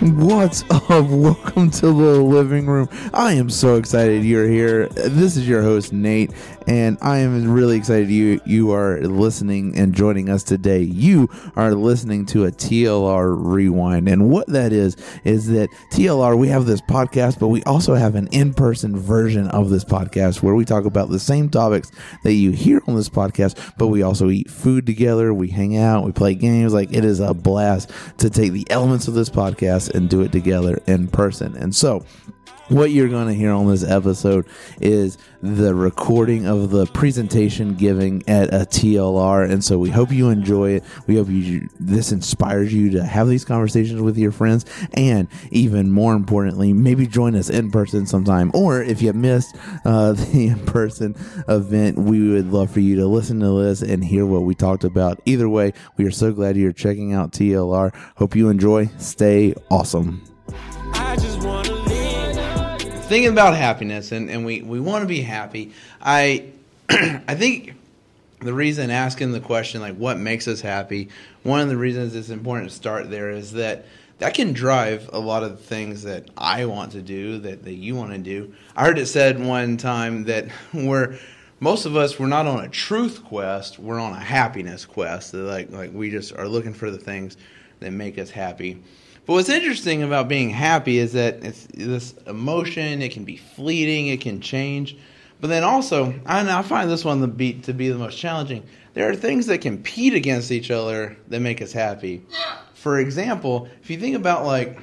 What's up? Welcome to the living room. I am so excited you're here. This is your host Nate, and I am really excited you you are listening and joining us today. You are listening to a TLR rewind, and what that is is that TLR we have this podcast, but we also have an in-person version of this podcast where we talk about the same topics that you hear on this podcast, but we also eat food together, we hang out, we play games. Like it is a blast to take the elements of this podcast and do it together in person. And so, what you're going to hear on this episode is the recording of the presentation giving at a TLR. And so we hope you enjoy it. We hope you this inspires you to have these conversations with your friends and even more importantly, maybe join us in person sometime. Or if you missed uh, the in-person event, we would love for you to listen to this and hear what we talked about. Either way, we are so glad you're checking out TLR. Hope you enjoy. Stay awesome thinking about happiness and, and we, we want to be happy i i think the reason asking the question like what makes us happy one of the reasons it's important to start there is that that can drive a lot of the things that i want to do that, that you want to do. I heard it said one time that we're most of us we're not on a truth quest we're on a happiness quest. Like like we just are looking for the things that make us happy but what's interesting about being happy is that it's this emotion. It can be fleeting. It can change. But then also, I find this one to be, to be the most challenging. There are things that compete against each other that make us happy. For example, if you think about like,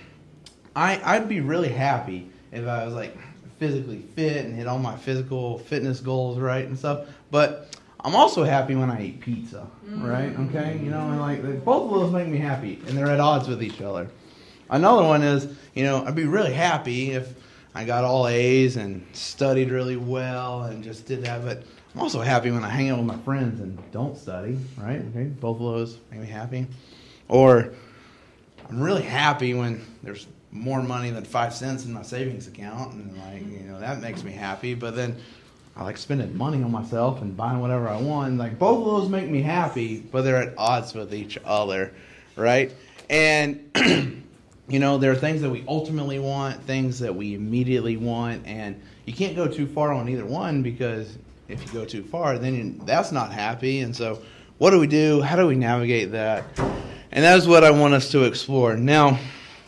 I I'd be really happy if I was like physically fit and hit all my physical fitness goals right and stuff. But I'm also happy when I eat pizza, right? Okay, you know, and like both of those make me happy, and they're at odds with each other. Another one is, you know, I'd be really happy if I got all A's and studied really well and just did that. But I'm also happy when I hang out with my friends and don't study, right? Okay, both of those make me happy. Or I'm really happy when there's more money than five cents in my savings account, and like you know that makes me happy. But then I like spending money on myself and buying whatever I want. Like both of those make me happy, but they're at odds with each other, right? And you know, there are things that we ultimately want, things that we immediately want, and you can't go too far on either one because if you go too far, then that's not happy. And so, what do we do? How do we navigate that? And that is what I want us to explore. Now,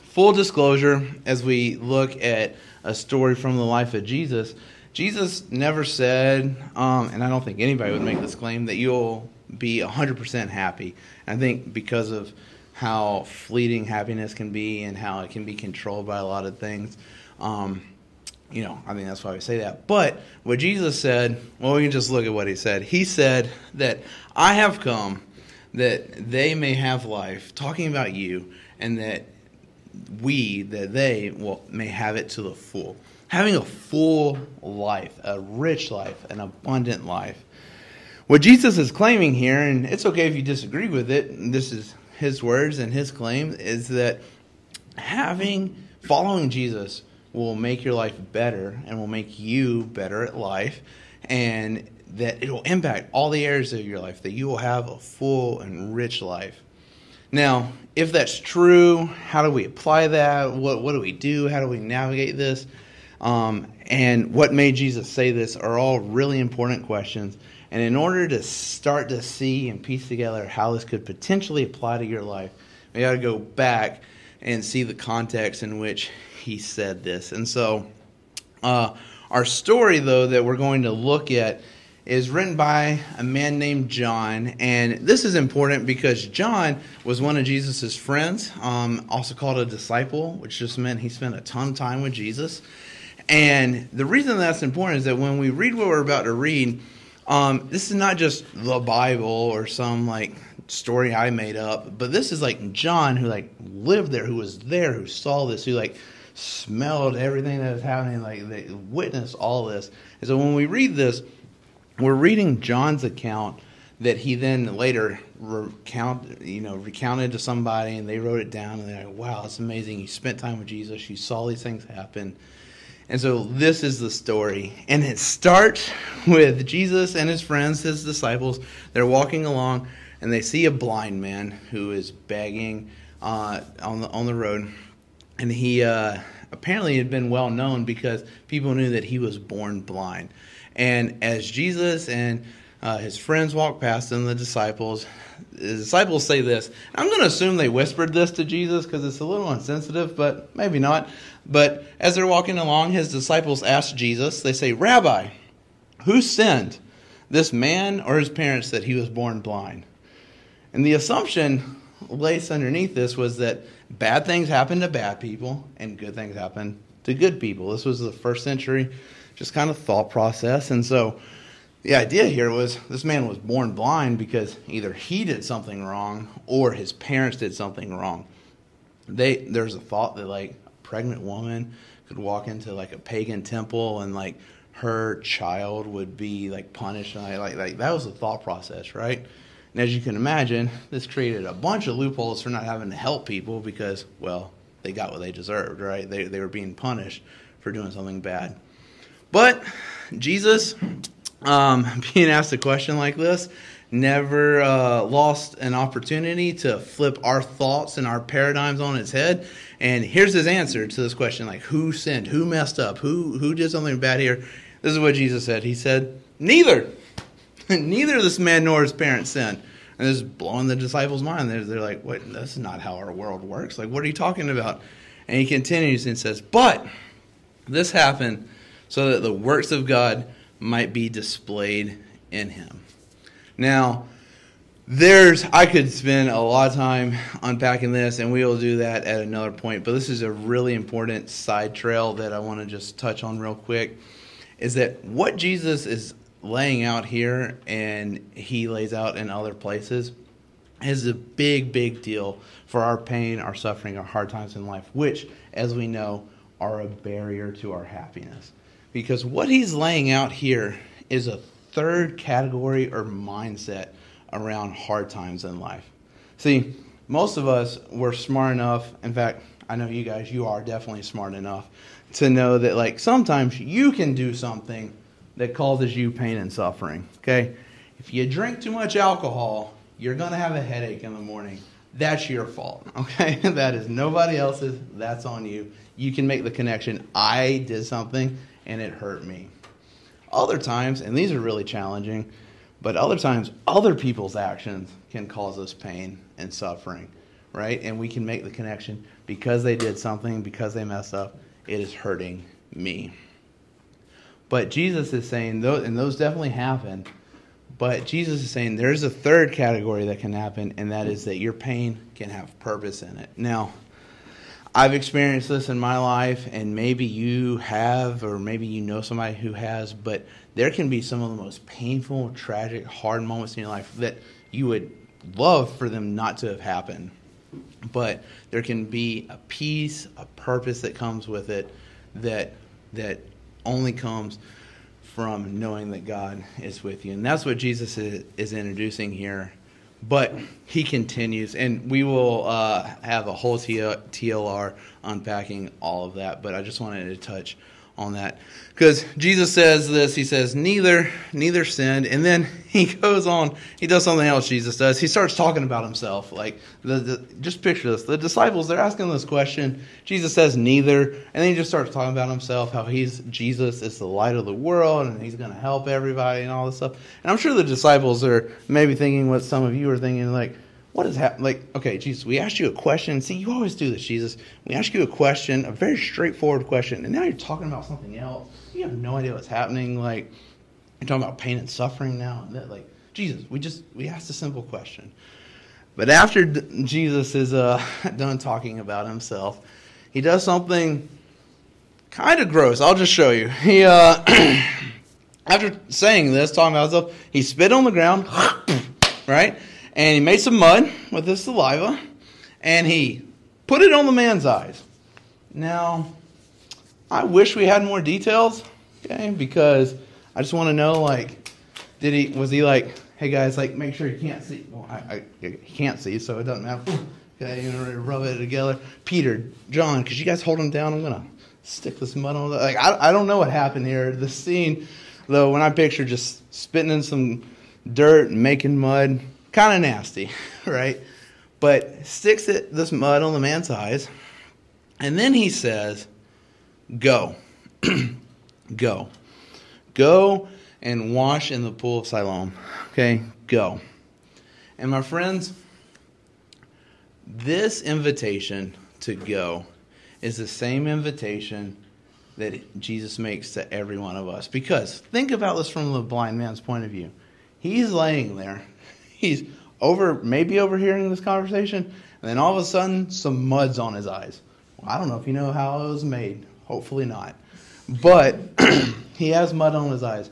full disclosure, as we look at a story from the life of Jesus, Jesus never said, um, and I don't think anybody would make this claim, that you'll be 100% happy. I think because of how fleeting happiness can be and how it can be controlled by a lot of things. Um, you know, I think that's why we say that. But what Jesus said, well, we can just look at what he said. He said that I have come that they may have life, talking about you, and that we, that they, well, may have it to the full. Having a full life, a rich life, an abundant life. What Jesus is claiming here, and it's okay if you disagree with it, this is his words and his claim is that having following Jesus will make your life better and will make you better at life and that it will impact all the areas of your life that you will have a full and rich life. Now if that's true how do we apply that? What, what do we do? How do we navigate this? Um, and what made jesus say this are all really important questions and in order to start to see and piece together how this could potentially apply to your life, we got to go back and see the context in which he said this. And so, uh, our story, though, that we're going to look at is written by a man named John. And this is important because John was one of Jesus' friends, um, also called a disciple, which just meant he spent a ton of time with Jesus. And the reason that's important is that when we read what we're about to read, um, this is not just the Bible or some like story I made up, but this is like John who like lived there, who was there, who saw this, who like smelled everything that was happening, like they witnessed all this. And so when we read this, we're reading John's account that he then later recount, you know, recounted to somebody, and they wrote it down, and they're like, "Wow, it's amazing! You spent time with Jesus. You saw these things happen." And so this is the story. And it starts with Jesus and his friends, his disciples. They're walking along and they see a blind man who is begging uh, on, the, on the road. and he uh, apparently had been well known because people knew that he was born blind. And as Jesus and uh, his friends walk past him, the disciples, the disciples say this. I'm going to assume they whispered this to Jesus because it's a little insensitive, but maybe not. But as they're walking along, his disciples ask Jesus, they say, Rabbi, who sinned, this man or his parents, that he was born blind? And the assumption laced underneath this was that bad things happen to bad people and good things happen to good people. This was the first century, just kind of thought process. And so the idea here was this man was born blind because either he did something wrong or his parents did something wrong. They there's a thought that like a pregnant woman could walk into like a pagan temple and like her child would be like punished and like like that was the thought process, right? And as you can imagine, this created a bunch of loopholes for not having to help people because, well, they got what they deserved, right? They, they were being punished for doing something bad. But Jesus, um, being asked a question like this, never uh, lost an opportunity to flip our thoughts and our paradigms on its head. And here's his answer to this question: like, who sinned? Who messed up? Who who did something bad here? This is what Jesus said. He said, "Neither." Neither this man nor his parents sinned. And this is blowing the disciples' mind. They're, they're like, "What? That's not how our world works. Like, what are you talking about?" And he continues and says, "But this happened so that the works of God might be displayed in him." Now, there's I could spend a lot of time unpacking this, and we will do that at another point. But this is a really important side trail that I want to just touch on real quick. Is that what Jesus is laying out here and he lays out in other places is a big, big deal for our pain, our suffering, our hard times in life, which, as we know, are a barrier to our happiness. Because what he's laying out here is a third category or mindset around hard times in life. See, most of us were smart enough, in fact, I know you guys, you are definitely smart enough to know that, like, sometimes you can do something that causes you pain and suffering. Okay? If you drink too much alcohol, you're going to have a headache in the morning. That's your fault. Okay? that is nobody else's. That's on you. You can make the connection. I did something and it hurt me. Other times, and these are really challenging, but other times, other people's actions can cause us pain and suffering, right? And we can make the connection because they did something, because they messed up, it is hurting me. But Jesus is saying, and those definitely happen. But Jesus is saying there's a third category that can happen, and that is that your pain can have purpose in it. Now, I've experienced this in my life, and maybe you have, or maybe you know somebody who has, but there can be some of the most painful, tragic, hard moments in your life that you would love for them not to have happened. But there can be a peace, a purpose that comes with it that that only comes from knowing that God is with you. And that's what Jesus is, is introducing here. But he continues, and we will uh, have a whole TLR unpacking all of that. But I just wanted to touch on that because Jesus says this. He says, "Neither, neither sinned," and then he goes on. He does something else. Jesus does. He starts talking about himself. Like the, the just picture this: the disciples they're asking this question. Jesus says, "Neither," and then he just starts talking about himself. How he's Jesus is the light of the world, and he's going to help everybody, and all this stuff. And I'm sure the disciples are maybe thinking what some of you are thinking, like what is happening? Like, okay, Jesus, we asked you a question. See, you always do this, Jesus. We ask you a question, a very straightforward question, and now you're talking about something else. You have no idea what's happening. Like, you're talking about pain and suffering now. And that, like, Jesus, we just we asked a simple question. But after Jesus is uh, done talking about himself, he does something kind of gross. I'll just show you. He uh, after saying this, talking about himself, he spit on the ground, right? And he made some mud with his saliva and he put it on the man's eyes. Now, I wish we had more details, okay, because I just want to know, like, did he, was he like, hey guys, like, make sure you can't see. Well, I, I he can't see, so it doesn't matter. Okay, you know, rub it together. Peter, John, could you guys hold him down? I'm to stick this mud on the, like, I, I don't know what happened here. The scene, though, when I picture just spitting in some dirt and making mud, kind of nasty, right? But sticks it, this mud on the man's eyes, And then he says, Go. go. Go and wash in the pool of Siloam. Okay, go. And my friends, this invitation to go is the same invitation that Jesus makes to every one of us. Because think about this from the blind man's point of view. He's laying there. He's over, maybe overhearing this conversation, and then all of a sudden, some mud's on his eyes. Well, I don't know if you know how it was made. Hopefully not. But he has mud on his eyes.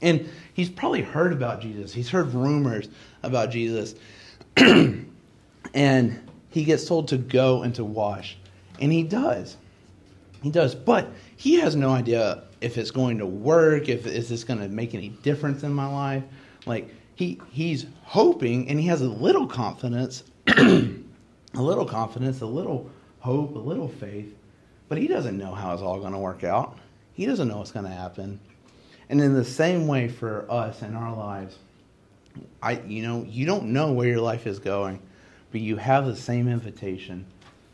And he's probably heard about Jesus. He's heard rumors about Jesus. and he gets told to go and to wash. And he does. He does. But he has no idea if it's going to work, if is this going to make any difference in my life. Like he he's hoping and he has a little confidence, a little confidence, a little hope, a little faith, but he doesn't know how it's all going to work out. He doesn't know what's going to happen. And in the same way for us in our lives, I you know, you don't know where your life is going, but you have the same invitation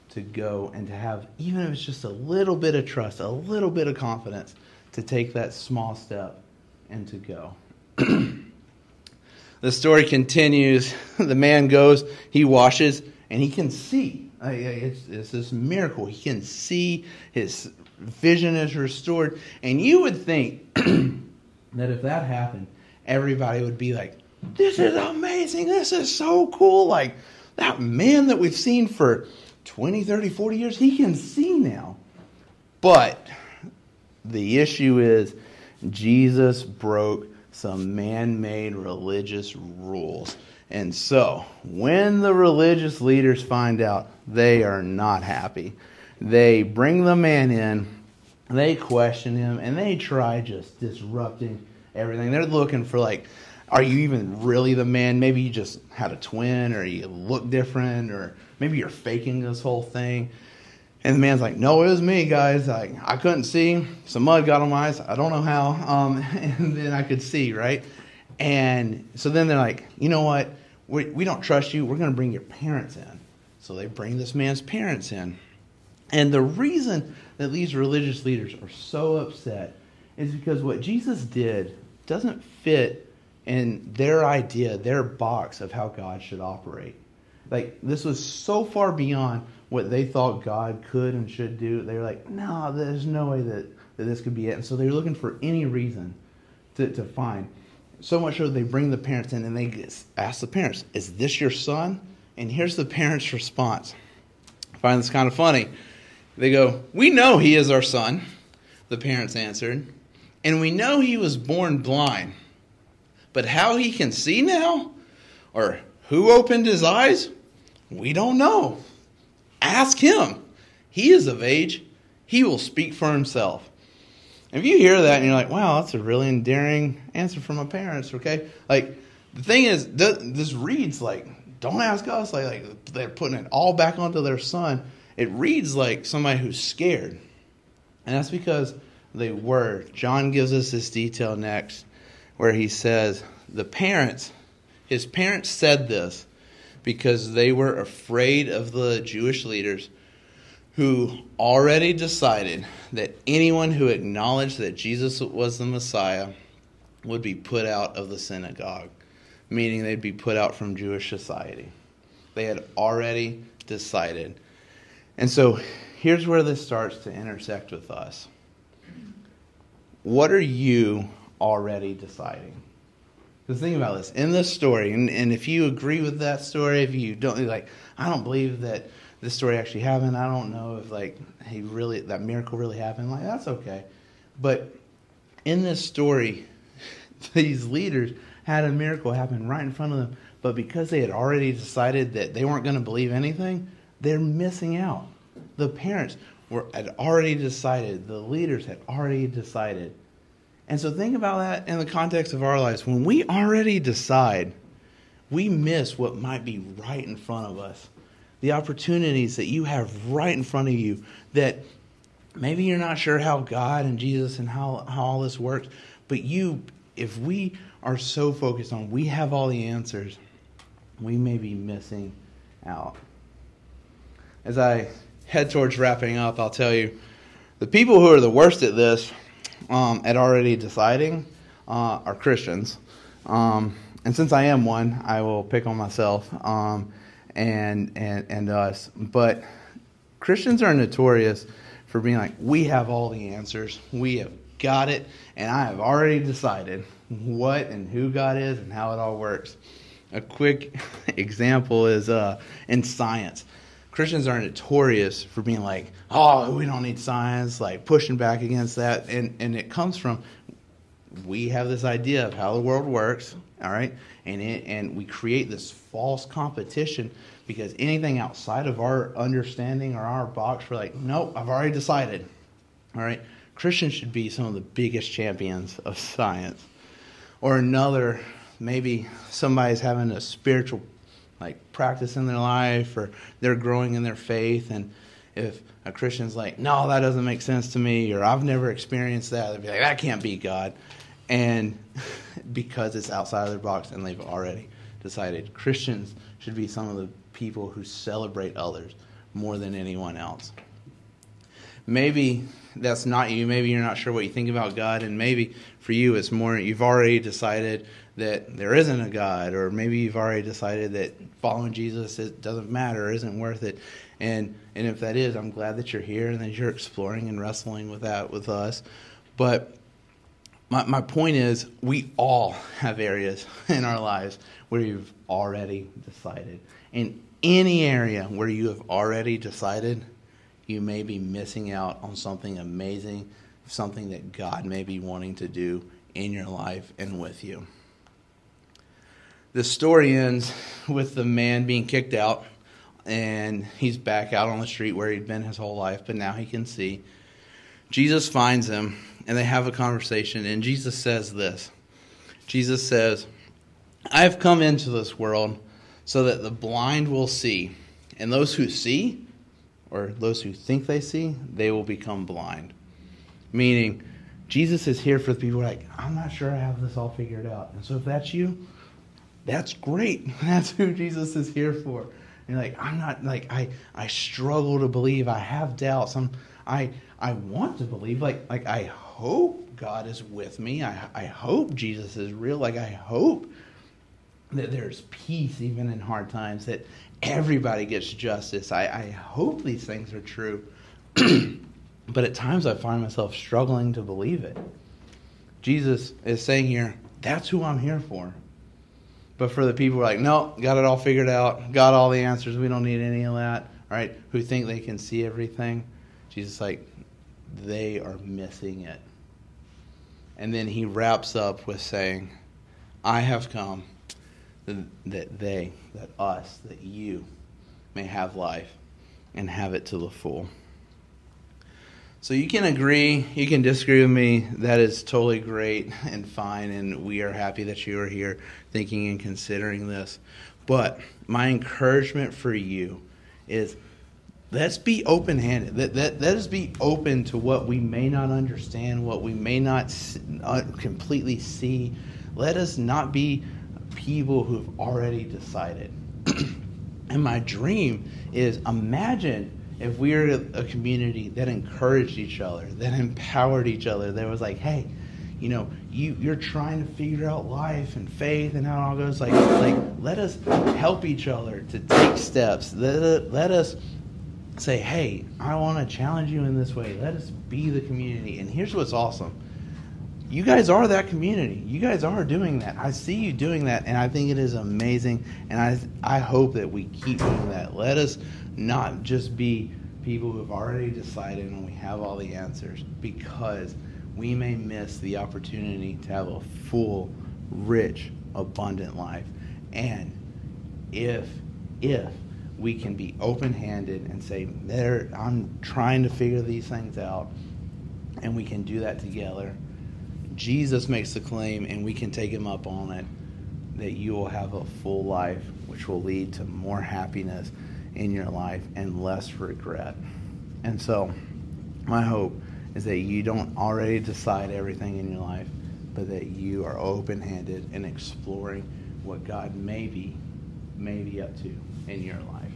to go and to have even if it's just a little bit of trust, a little bit of confidence to take that small step and to go. the story continues. The man goes, he washes, and he can see. It's, it's this miracle. He can see his vision is restored. And you would think that if that happened, everybody would be like, This is amazing. This is so cool. Like that man that we've seen for 20, 30, 40 years, he can see now. But the issue is Jesus broke some man made religious rules. And so, when the religious leaders find out, they are not happy. They bring the man in, they question him, and they try just disrupting everything. They're looking for, like, are you even really the man? Maybe you just had a twin, or you look different, or maybe you're faking this whole thing. And the man's like, no, it was me, guys. Like, I couldn't see. Some mud got on my eyes. I don't know how. Um, and then I could see, right? And so then they're like, you know what? We, we don't trust you. We're going to bring your parents in. So they bring this man's parents in. And the reason that these religious leaders are so upset is because what Jesus did doesn't fit in their idea, their box of how God should operate. Like, this was so far beyond what they thought God could and should do. They were like, no, there's no way that, that this could be it. And so they were looking for any reason to, to find. So much so they bring the parents in and they ask the parents, is this your son? And here's the parents' response. I find this kind of funny. They go, We know he is our son, the parents answered, and we know he was born blind. But how he can see now, or who opened his eyes, we don't know. Ask him. He is of age. He will speak for himself. If you hear that and you're like, wow, that's a really endearing answer from my parents, okay? Like, the thing is, this reads like, don't ask us. Like, like they're putting it all back onto their son. It reads like somebody who's scared. And that's because they were. John gives us this detail next where he says, the parents, his parents said this because they were afraid of the Jewish leaders who already decided that anyone who acknowledged that Jesus was the Messiah would be put out of the synagogue, meaning they'd be put out from Jewish society. They had already decided. And so here's where this starts to intersect with us. What are you already deciding? Because think about this in this story, and, and if you agree with that story, if you don't like, I don't believe that this story actually happened. I don't know if like he really that miracle really happened. Like that's okay, but in this story, these leaders had a miracle happen right in front of them, but because they had already decided that they weren't going to believe anything, they're missing out. The parents were had already decided. The leaders had already decided and so think about that in the context of our lives. When we already decide, we miss what might be right in front of us. The opportunities that you have right in front of you that maybe you're not sure how God and Jesus and how, how all this works, but you, if we are so focused on we have all the answers, we may be missing out. As I head towards wrapping up, I'll tell you the people who are the worst at this, um, at already deciding, uh, are Christians. Um, and since I am one, I will pick on myself um, and, and, and us. But Christians are notorious for being like, we have all the answers, we have got it, and I have already decided what and who God is and how it all works. A quick example is uh, in science. Christians are notorious for being like, oh, we don't need science, like pushing back against that. And, and it comes from we have this idea of how the world works, all right? And, it, and we create this false competition because anything outside of our understanding or our box, we're like, nope, I've already decided, all right? Christians should be some of the biggest champions of science. Or another, maybe somebody's having a spiritual like practice in their life or they're growing in their faith and if a Christian's like, no, that doesn't make sense to me, or I've never experienced that, they'd be like, that can't be God. And because it's outside of their box and they've already decided, Christians should be some of the people who celebrate others more than anyone else. Maybe that's not you. Maybe you're not sure what you think about God, and maybe for you it's more you've already decided that there isn't a God, or maybe you've already decided that following Jesus it doesn't matter, isn't worth it. And and if that is, I'm glad that you're here and that you're exploring and wrestling with that with us. But my my point is, we all have areas in our lives where you've already decided. In any area where you have already decided, you may be missing out on something amazing, something that God may be wanting to do in your life and with you the story ends with the man being kicked out and he's back out on the street where he'd been his whole life, but now he can see. Jesus finds him and they have a conversation, and Jesus says this Jesus says, I've come into this world so that the blind will see, and those who see, or those who think they see, they will become blind. Meaning, Jesus is here for the people like, I'm not sure I have this all figured out. And so if that's you, that's great. That's who Jesus is here for. And like I'm not like I I struggle to believe. I have doubts. I'm I I want to believe. Like like I hope God is with me. I I hope Jesus is real. Like I hope that there's peace even in hard times. That everybody gets justice. I I hope these things are true. but at times I find myself struggling to believe it. Jesus is saying here, that's who I'm here for. But for the people who are like, no, got it all figured out, got all the answers, we don't need any of that, right? Who think they can see everything, Jesus like, they are missing it. And then he wraps up with saying, I have come that they, that us, that you may have life and have it to the full. So you can agree, you can disagree with me. That is totally great and fine, and we are happy that you are here thinking and considering this. But my encouragement for you is let's be open handed. Let, let, let us be open to what we may not understand, what we may not uh, completely see. Let us not be people who have already decided. and my dream is imagine if we were a community that encouraged each other, that empowered each other, that was like, hey, you know, you you're trying to figure out life and faith and how it all goes. Like, like let us help each other to take steps. Let, let us say, hey, I want to challenge you in this way. Let us be the community. And here's what's awesome. You guys are that community. You guys are doing that. I see you doing that, and I think it is amazing. And I I hope that we keep doing that. Let us not just be people who have already decided and we have all the answers because we may miss the opportunity to have a full, rich, abundant life. And if, if we can be open handed and say, there, I'm trying to figure these things out, and we can do that together, Jesus makes the claim, and we can take him up on it, that you will have a full life, which will lead to more happiness in your life and less regret. And so, my hope is that you don't already decide everything in your life, but that you are open handed and exploring what God may be, may be up to in your life.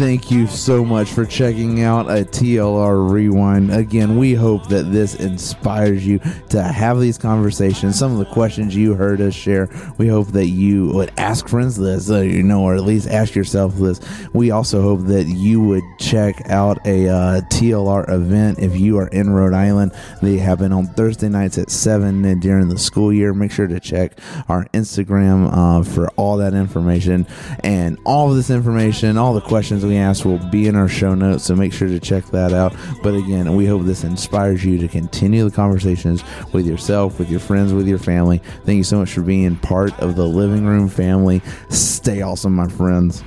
Thank you so much for checking out a TLR Rewind. Again, we hope that this inspires you to have these conversations. Some of the questions you heard us share, we hope that you would ask friends this, uh, you know, or at least ask yourself this. We also hope that you would check out a uh, TLR event if you are in Rhode Island. They happen on Thursday nights at 7 during the school year. Make sure to check our Instagram uh, for all that information and all of this information, all the questions we asked will be in our show notes, so make sure to check that out. But again, we hope this inspires you to continue the conversations with yourself, with your friends, with your family. Thank you so much for being part of the living room family. Stay awesome, my friends.